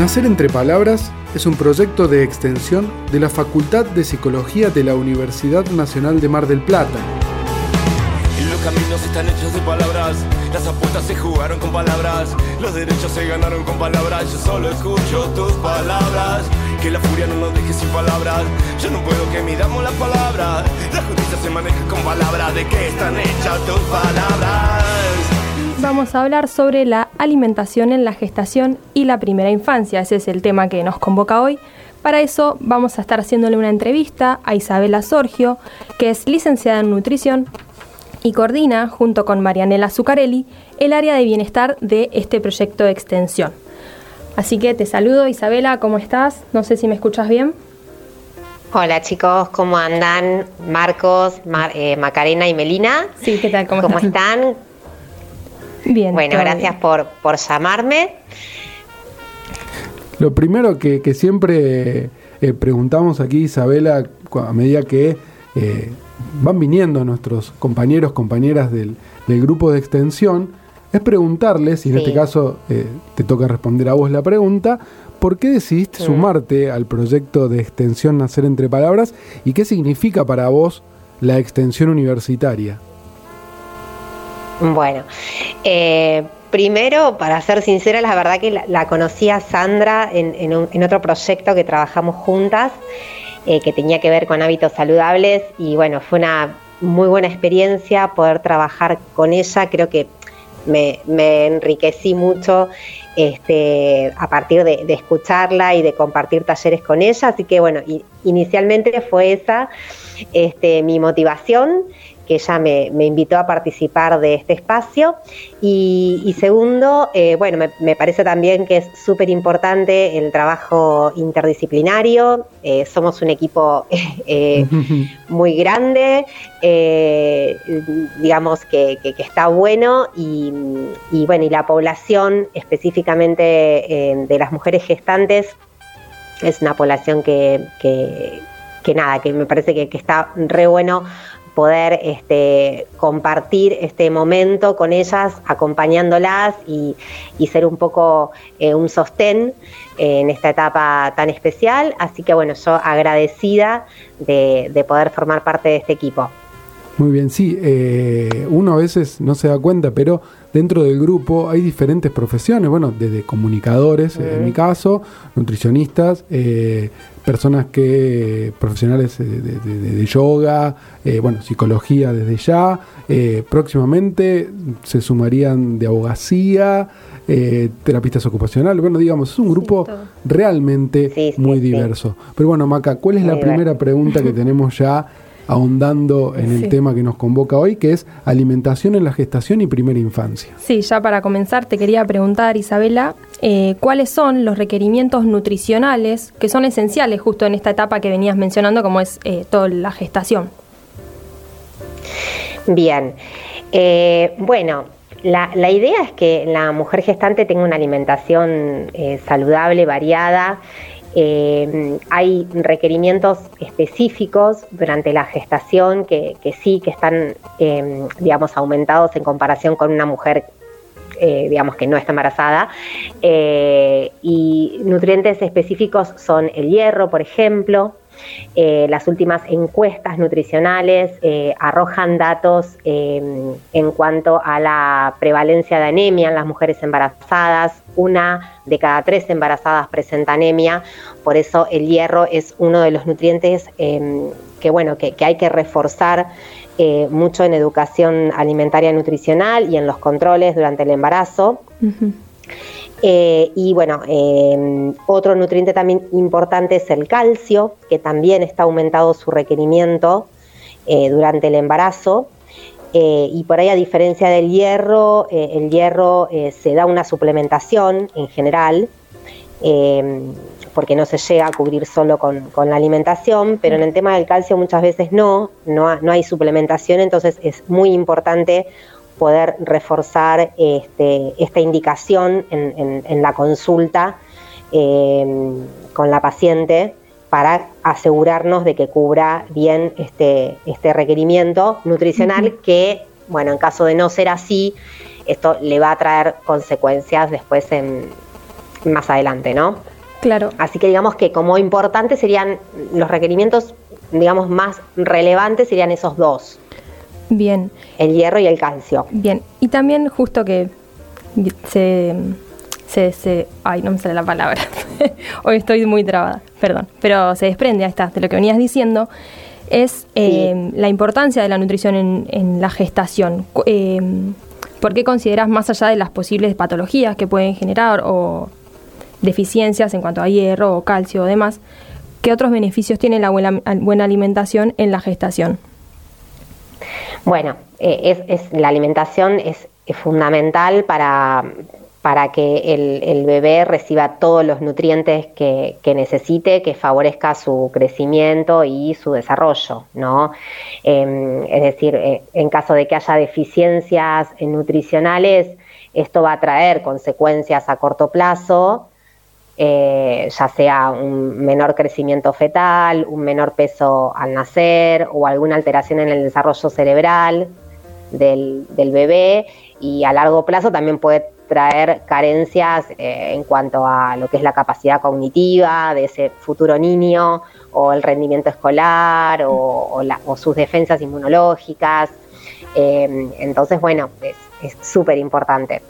Nacer entre Palabras es un proyecto de extensión de la Facultad de Psicología de la Universidad Nacional de Mar del Plata. Los caminos están hechos de palabras, las apuestas se jugaron con palabras, los derechos se ganaron con palabras, yo solo escucho tus palabras, que la furia no nos deje sin palabras, yo no puedo que midamos las palabras, la justicia se maneja con palabras, ¿de qué están hechas tus palabras? Vamos a hablar sobre la alimentación en la gestación y la primera infancia. Ese es el tema que nos convoca hoy. Para eso vamos a estar haciéndole una entrevista a Isabela Sorgio, que es licenciada en nutrición y coordina, junto con Marianela Zuccarelli, el área de bienestar de este proyecto de extensión. Así que te saludo Isabela, ¿cómo estás? No sé si me escuchas bien. Hola chicos, ¿cómo andan? Marcos, eh, Macarena y Melina. Sí, ¿qué tal? ¿Cómo, ¿Cómo están? Bien. Bueno, gracias por, por, llamarme. Lo primero que, siempre eh, preguntamos aquí, Isabela, a medida que eh, van viniendo nuestros compañeros, compañeras del, grupo de extensión, es preguntarles, y en este caso eh, te toca responder a vos la pregunta, ¿por qué decidiste sumarte al proyecto de extensión Nacer entre Palabras y qué significa para vos la extensión universitaria? Bueno, eh, primero, para ser sincera, la verdad que la, conocí a Sandra en, otro proyecto que trabajamos juntas, eh, que tenía que ver con hábitos saludables y bueno, fue una muy buena experiencia poder trabajar con ella, creo que me, enriquecí mucho este, a partir de, escucharla y de compartir talleres con ella, así que bueno, inicialmente fue esa este, mi motivación que ella me, invitó a participar de este espacio. Y, segundo, eh, bueno, me, parece también que es súper importante el trabajo interdisciplinario. Eh, somos un equipo eh, muy grande, digamos que, está bueno y, bueno, y la población específicamente de las mujeres gestantes es una población que, que, nada, que me parece que, que, está re bueno poder este, compartir este momento con ellas, acompañándolas y, ser un poco eh, un sostén en esta etapa tan especial. Así que bueno, yo agradecida de, poder formar parte de este equipo. Muy bien, sí, eh, uno a veces no se da cuenta, pero dentro del grupo hay diferentes profesiones, bueno, desde comunicadores, en mi caso, nutricionistas, eh, personas que, profesionales de, yoga, eh, bueno, psicología desde ya, eh, próximamente se sumarían de abogacía, terapistas ocupacionales, bueno, digamos, es un grupo realmente muy diverso. Pero bueno, Maca, ¿cuál es la primera pregunta que tenemos ya? Ahondando en el tema que nos convoca hoy, que es alimentación en la gestación y primera infancia. Sí, ya para comenzar te quería preguntar, Isabela, eh, ¿cuáles son los requerimientos nutricionales que son esenciales justo en esta etapa que venías mencionando, como es eh, toda la gestación? Bien, eh, bueno, la, idea es que la mujer gestante tenga una alimentación saludable, variada, eh, hay requerimientos específicos durante la gestación que, sí que están, em, digamos, aumentados en comparación con una mujer eh, digamos que no está embarazada. Eh, y nutrientes específicos son el hierro, por ejemplo, eh, las últimas encuestas nutricionales eh, arrojan datos eh, en cuanto a la prevalencia de anemia en las mujeres embarazadas. Una de cada tres embarazadas presenta anemia, por eso el hierro es uno de los nutrientes que, bueno, que, hay que reforzar mucho en educación alimentaria nutricional y en los controles durante el embarazo. Eh, y bueno, em, otro nutriente también importante es el calcio, que también está aumentado su requerimiento eh, durante el embarazo. Eh, y por ahí, a diferencia del hierro, el hierro se da una suplementación en general, em, porque no se llega a cubrir solo con, la alimentación, pero en el tema del calcio muchas veces no, no, no hay suplementación, entonces es muy importante poder reforzar este, esta indicación en, la consulta eh, con la paciente para asegurarnos de que cubra bien este, este requerimiento nutricional que, bueno, en caso de no ser así, esto le va a traer consecuencias después en, más adelante, ¿no? Claro. Así que digamos que como importante serían los requerimientos, digamos, más relevantes serían esos dos. Bien. El hierro y el calcio. Bien. Y también justo que se... Se, se, ay, no me sale la palabra. Hoy estoy muy trabada, perdón. Pero se desprende, ahí está, de lo que venías diciendo, es eh, la importancia de la nutrición en, la gestación. Eh, ¿Por qué consideras más allá de las posibles patologías que pueden generar o deficiencias en cuanto a hierro o calcio o demás, qué otros beneficios tiene la buena, buena alimentación en la gestación? Bueno, eh, es, la alimentación es, fundamental para, para que el, bebé reciba todos los nutrientes que, necesite, que favorezca su crecimiento y su desarrollo, ¿no? Em, es decir, eh, en caso de que haya deficiencias nutricionales, esto va a traer consecuencias a corto plazo, eh, ya sea un menor crecimiento fetal, un menor peso al nacer o alguna alteración en el desarrollo cerebral del, bebé y a largo plazo también puede traer carencias eh, en cuanto a lo que es la capacidad cognitiva de ese futuro niño o el rendimiento escolar o, sus defensas inmunológicas. Eh, entonces, bueno, es súper importante.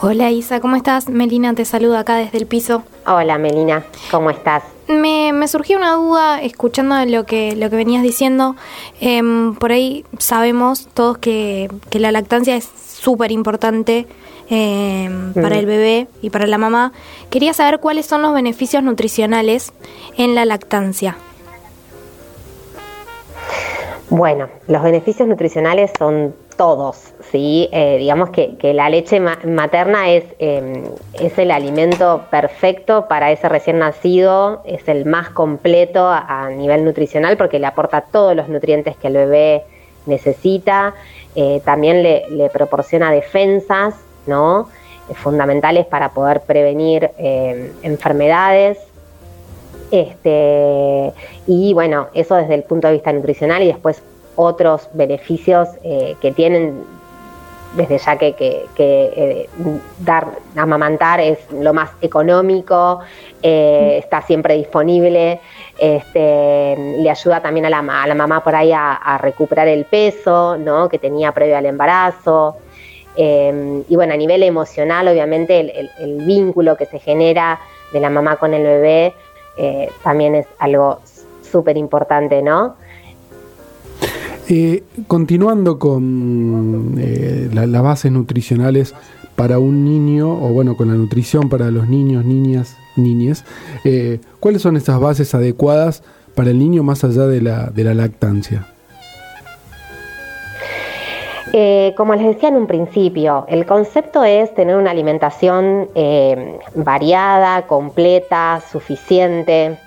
Hola Isa, ¿cómo estás? Melina te saluda acá desde el piso. Hola Melina, ¿cómo estás? Me, me surgió una duda escuchando lo que, lo que venías diciendo. Em, por ahí sabemos todos que, que la lactancia es súper importante Em, para el bebé y para la mamá. Quería saber cuáles son los beneficios nutricionales en la lactancia. Bueno, los beneficios nutricionales son todos, ¿sí? Eh, digamos que, la leche materna es, em, es el alimento perfecto para ese recién nacido, es el más completo a, nivel nutricional porque le aporta todos los nutrientes que el bebé necesita, eh, también le, proporciona defensas ¿no? fundamentales para poder prevenir eh, enfermedades. Este, y bueno, eso desde el punto de vista nutricional y después otros beneficios eh, que tienen desde ya que, que, eh, dar, amamantar es lo más económico, está siempre disponible, este, le ayuda también a la, a la mamá por ahí a, a, recuperar el peso ¿no? que tenía previo al embarazo. Em, y bueno, a nivel emocional, obviamente, el, vínculo que se genera de la mamá con el bebé eh, también es algo súper importante, ¿no? Eh, continuando con eh, las bases nutricionales para un niño, o bueno, con la nutrición para los niños, niñas, niñes, ¿cuáles son esas bases adecuadas para el niño más allá de la, de la lactancia? Eh, como les decía en un principio, el concepto es tener una alimentación eh, variada, completa, suficiente.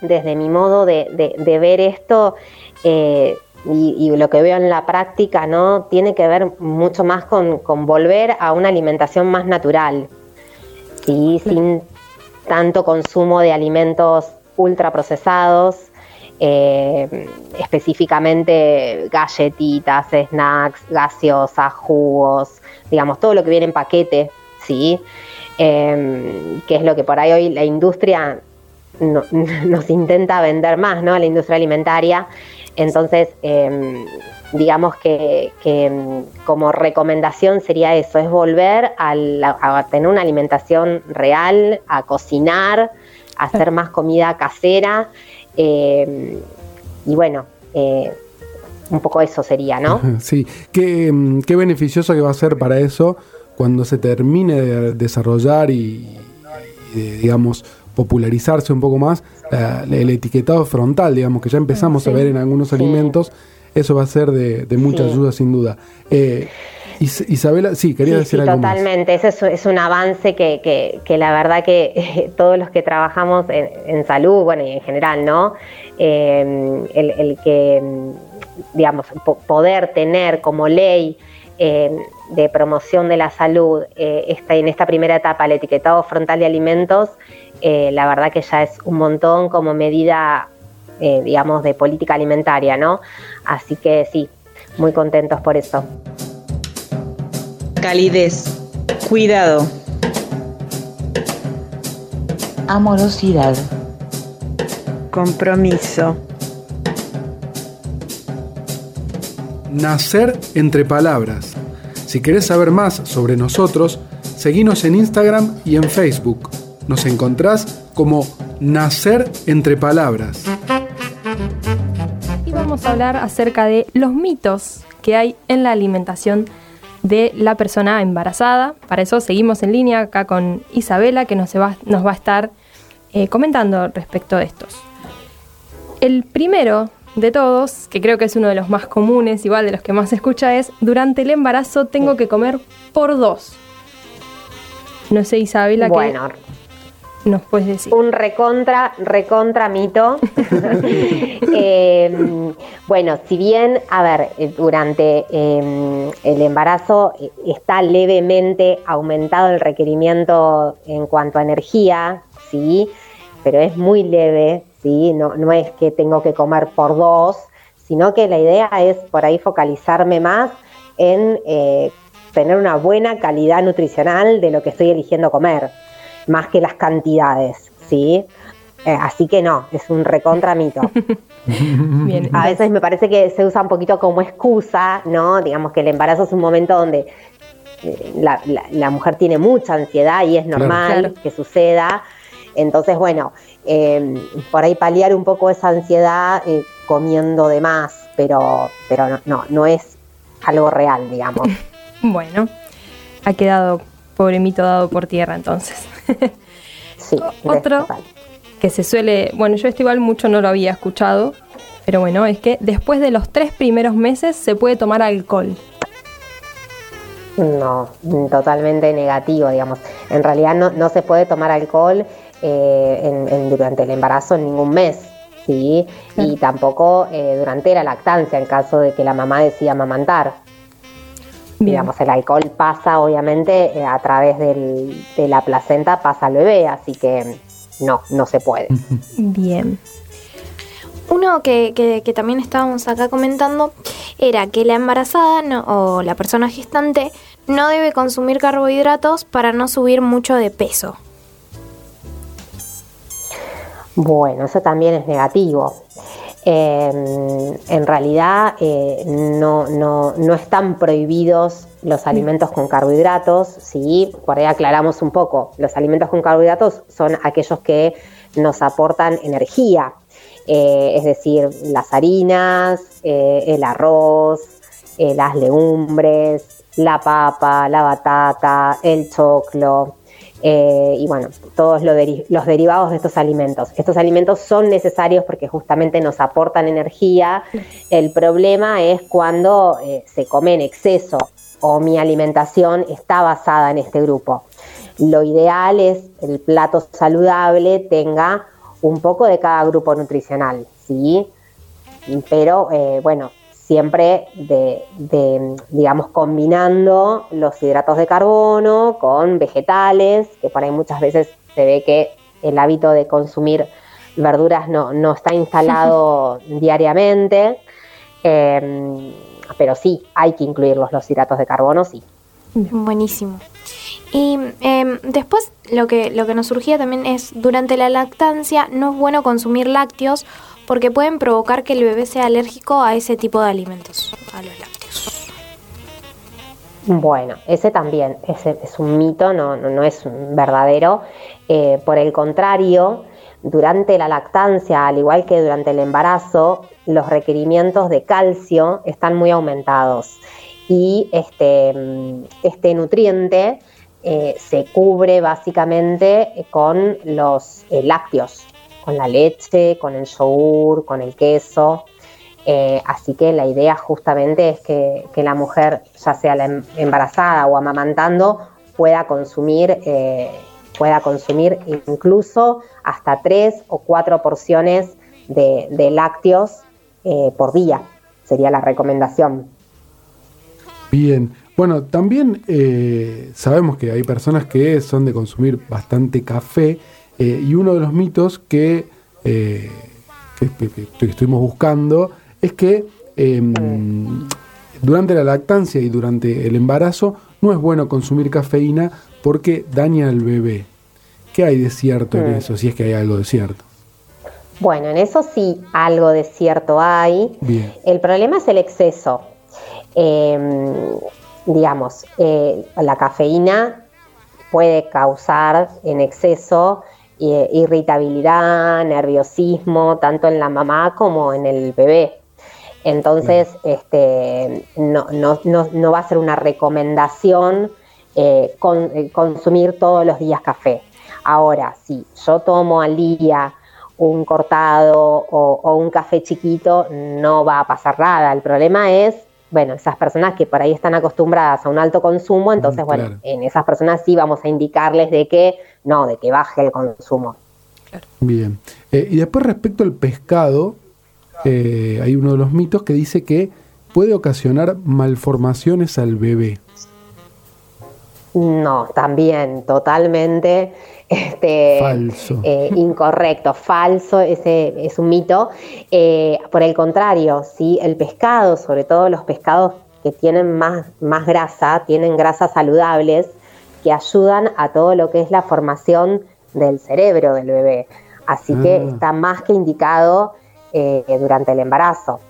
Desde mi modo de, ver esto eh, y, lo que veo en la práctica, ¿no? Tiene que ver mucho más con, volver a una alimentación más natural, sin tanto consumo de alimentos ultraprocesados eh, específicamente galletitas, snacks, gaseosas, jugos, digamos, todo lo que viene en paquete, ¿sí? Em, que es lo que por ahí hoy la industria nos intenta vender más, ¿no? La industria alimentaria. Entonces, em, digamos que, como recomendación sería eso, es volver a, tener una alimentación real, a cocinar, a hacer más comida casera eh, y bueno, eh, un poco eso sería, ¿no? Sí, qué, qué beneficioso que va a ser para eso cuando se termine de desarrollar y, digamos, popularizarse un poco más el etiquetado frontal, digamos, que ya empezamos a ver en algunos alimentos, eso va a ser de, mucha ayuda sin duda. Eh, Isabela, sí, quería decir algo totalmente. Eso es, un avance que, la verdad que todos los que trabajamos en, salud, bueno, y en general, ¿no? Em, el, que, digamos, poder tener como ley em, de promoción de la salud eh, en esta primera etapa el etiquetado frontal de alimentos, eh, la verdad que ya es un montón como medida, eh, digamos, de política alimentaria, ¿no? Así que sí, muy contentos por eso calidez, cuidado. Amorosidad. Compromiso. Nacer entre palabras. Si querés saber más sobre nosotros, seguinos en Instagram y en Facebook. Nos encontrás como Nacer entre palabras. Y vamos a hablar acerca de los mitos que hay en la alimentación de la persona embarazada. Para eso seguimos en línea acá con Isabela, que nos va, nos va a estar eh, comentando respecto de estos. El primero de todos, que creo que es uno de los más comunes, igual de los que más se escucha, es durante el embarazo tengo que comer por dos. No sé, Isabela, bueno, ¿qué nos puedes decir? Un recontra, recontra mito. eh, bueno, si bien, a ver, eh, durante eh, el embarazo eh, está levemente aumentado el requerimiento en cuanto a energía, sí, pero es muy leve, ¿sí? No, no es que tengo que comer por dos, sino que la idea es por ahí focalizarme más en eh, tener una buena calidad nutricional de lo que estoy eligiendo comer, más que las cantidades, ¿sí? Eh, así que no, es un recontra mito. Bien, A veces me parece que se usa un poquito como excusa, ¿no? Digamos que el embarazo es un momento donde eh, la, la- la mujer tiene mucha ansiedad y es normal Claro. que suceda. Entonces, bueno, eh, por ahí paliar un poco esa ansiedad eh, comiendo de más, pero, pero no, no, no es algo real, digamos. Bueno, ha quedado pobre mito dado por tierra entonces. Sí, Otro que se suele, bueno, yo esto igual mucho no lo había escuchado, pero bueno, es que después de los tres primeros meses se puede tomar alcohol. No, totalmente negativo, digamos. En realidad no, no se puede tomar alcohol eh, en- en- durante el embarazo en ningún mes, ¿sí? Y tampoco eh, durante la lactancia, en caso de que la mamá decida amamantar. Bien. Digamos, el alcohol pasa, obviamente, eh, a través del- de la placenta, pasa al bebé, así que no, no se puede. Bien. Uno que, que- que también estábamos acá comentando era que la embarazada no- o la persona gestante no debe consumir carbohidratos para no subir mucho de peso. Bueno, eso también es negativo. Eh, en realidad eh, no, no, no están prohibidos los alimentos con carbohidratos, ¿sí? Por ahí aclaramos un poco. Los alimentos con carbohidratos son aquellos que nos aportan energía, eh, es decir, las harinas, eh, el arroz, las legumbres, la papa, la batata, el choclo, eh, y bueno, todos los derivados de estos alimentos. Estos alimentos son necesarios porque justamente nos aportan energía. El problema es cuando eh, se come en exceso o mi alimentación está basada en este grupo. Lo ideal es el plato saludable tenga un poco de cada grupo nutricional, ¿sí? Pero eh, bueno, siempre de, de, digamos, combinando los hidratos de carbono con vegetales, que por ahí muchas veces se ve que el hábito de consumir verduras no, no está instalado diariamente, eh, pero sí, hay que incluirlos los hidratos de carbono, sí. Buenísimo. Y em, después lo que, lo que nos surgía también es, durante la lactancia no es bueno consumir lácteos porque pueden provocar que el bebé sea alérgico a ese tipo de alimentos, a los lácteos. Bueno, ese también ese es un mito, no, no, no es verdadero. Eh, por el contrario, durante la lactancia, al igual que durante el embarazo, los requerimientos de calcio están muy aumentados y este, mm, este nutriente eh, se cubre básicamente con los eh, lácteos, con la leche, con el yogur, con el queso. Eh, así que la idea justamente es que, que la mujer, ya sea la em- embarazada o amamantando, pueda consumir, eh, pueda consumir incluso hasta tres o cuatro porciones de, lácteos eh, por día. Sería la recomendación. Bien. Bueno, también sabemos que hay personas que son de consumir bastante café eh, y uno de los mitos que, eh, que- que- que- que estuvimos buscando es que eh, durante la lactancia y durante el embarazo no es bueno consumir cafeína porque daña al bebé. ¿Qué hay de cierto en mm. eso, si es que hay algo de cierto? Bueno, en eso sí algo de cierto hay. El problema es el exceso. Em, digamos, eh, la cafeína puede causar en exceso irritabilidad, nerviosismo, tanto en la mamá como en el bebé. Entonces, este, no, va a ser una recomendación eh, consumir todos los días café. Ahora, si yo tomo al día un cortado o, un café chiquito, no va a pasar nada. El problema es, bueno, esas personas que por ahí están acostumbradas a un alto consumo, entonces, bueno, en esas personas sí vamos a indicarles de que no, de que baje el consumo. Bien. Eh, y después respecto al pescado, eh, hay uno de los mitos que dice que puede ocasionar malformaciones al bebé. No, también, totalmente este, falso. Eh, incorrecto, falso, ese es un mito. Eh, por el contrario, ¿sí? el pescado, sobre todo los pescados que tienen más, más grasa, tienen grasas saludables que ayudan a todo lo que es la formación del cerebro del bebé. Así que ah. está más que indicado eh, durante el embarazo.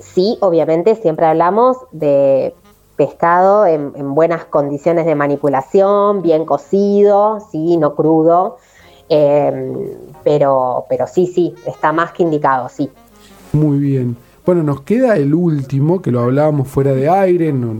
sí, obviamente siempre hablamos de pescado en, buenas condiciones de manipulación, bien cocido, sí, no crudo, em, pero, pero sí, sí, está más que indicado, sí. Muy bien. Bueno, nos queda el último, que lo hablábamos fuera de aire, nos,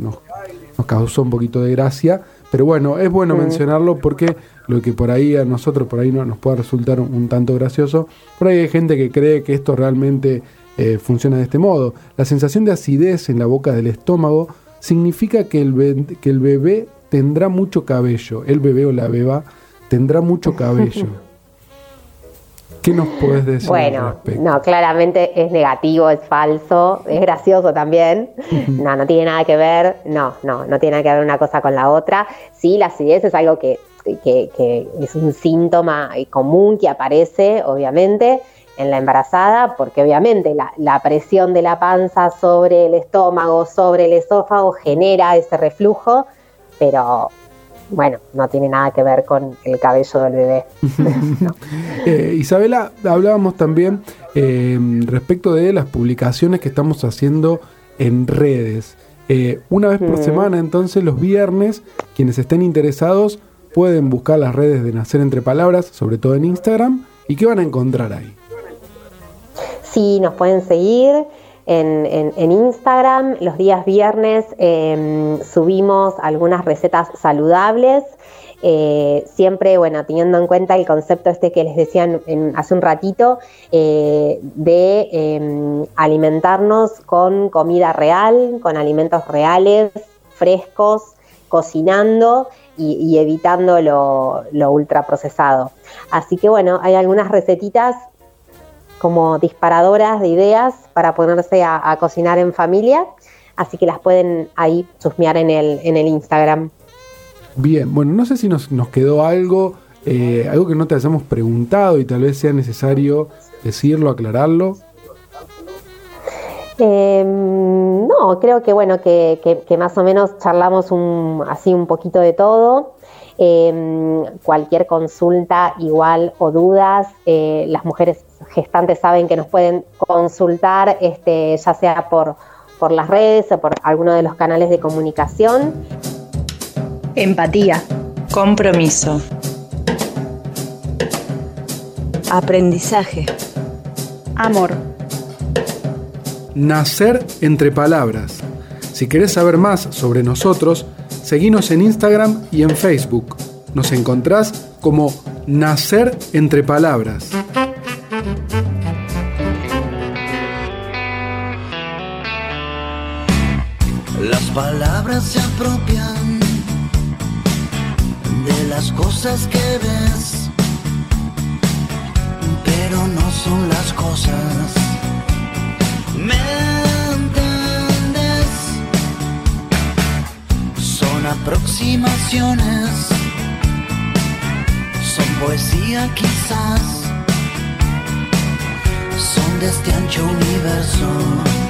nos causó un poquito de gracia, pero bueno, es bueno mencionarlo porque lo que por ahí a nosotros por ahí no, nos puede resultar un, tanto gracioso, por ahí hay gente que cree que esto realmente eh, funciona de este modo. La sensación de acidez en la boca del estómago significa que el, que el bebé tendrá mucho cabello, el bebé o la beba tendrá mucho cabello. ¿Qué nos puedes decir? Bueno, no, claramente es negativo, es falso, es gracioso también. No, no tiene nada que ver, no, no, no tiene nada que ver una cosa con la otra. Sí, la acidez es algo que, que, que es un síntoma común que aparece, obviamente, en la embarazada, porque obviamente la, presión de la panza sobre el estómago, sobre el esófago, genera ese reflujo, pero bueno, no tiene nada que ver con el cabello del bebé. Eh, Isabela, hablábamos también eh, respecto de las publicaciones que estamos haciendo en redes. Eh, una vez por semana, entonces, los viernes, quienes estén interesados pueden buscar las redes de Nacer Entre Palabras, sobre todo en Instagram, y qué van a encontrar ahí. Sí, nos pueden seguir en, Instagram. Los días viernes em, subimos algunas recetas saludables. Eh, siempre, bueno, teniendo en cuenta el concepto este que les decían hace un ratito, eh, de em, alimentarnos con comida real, con alimentos reales, frescos, cocinando y, evitando lo, lo ultraprocesado. Así que bueno, hay algunas recetitas como disparadoras de ideas para ponerse a, cocinar en familia, así que las pueden ahí chusmear en el, en el Instagram. Bien, bueno, no sé si nos, quedó algo, eh, algo que no te hayamos preguntado y tal vez sea necesario decirlo, aclararlo. Em, no, creo que bueno, que, que, más o menos charlamos un, así un poquito de todo. Em, cualquier consulta igual o dudas, eh, las mujeres gestantes saben que nos pueden consultar, este, ya sea por, por las redes o por alguno de los canales de comunicación. Empatía. Compromiso. Aprendizaje. Amor. Nacer entre palabras. Si querés saber más sobre nosotros, Seguinos en Instagram y en Facebook. Nos encontrás como Nacer entre Palabras. Palabras se apropian de las cosas que ves, pero no son las cosas. aproximaciones son poesía quizás, son de este ancho universo.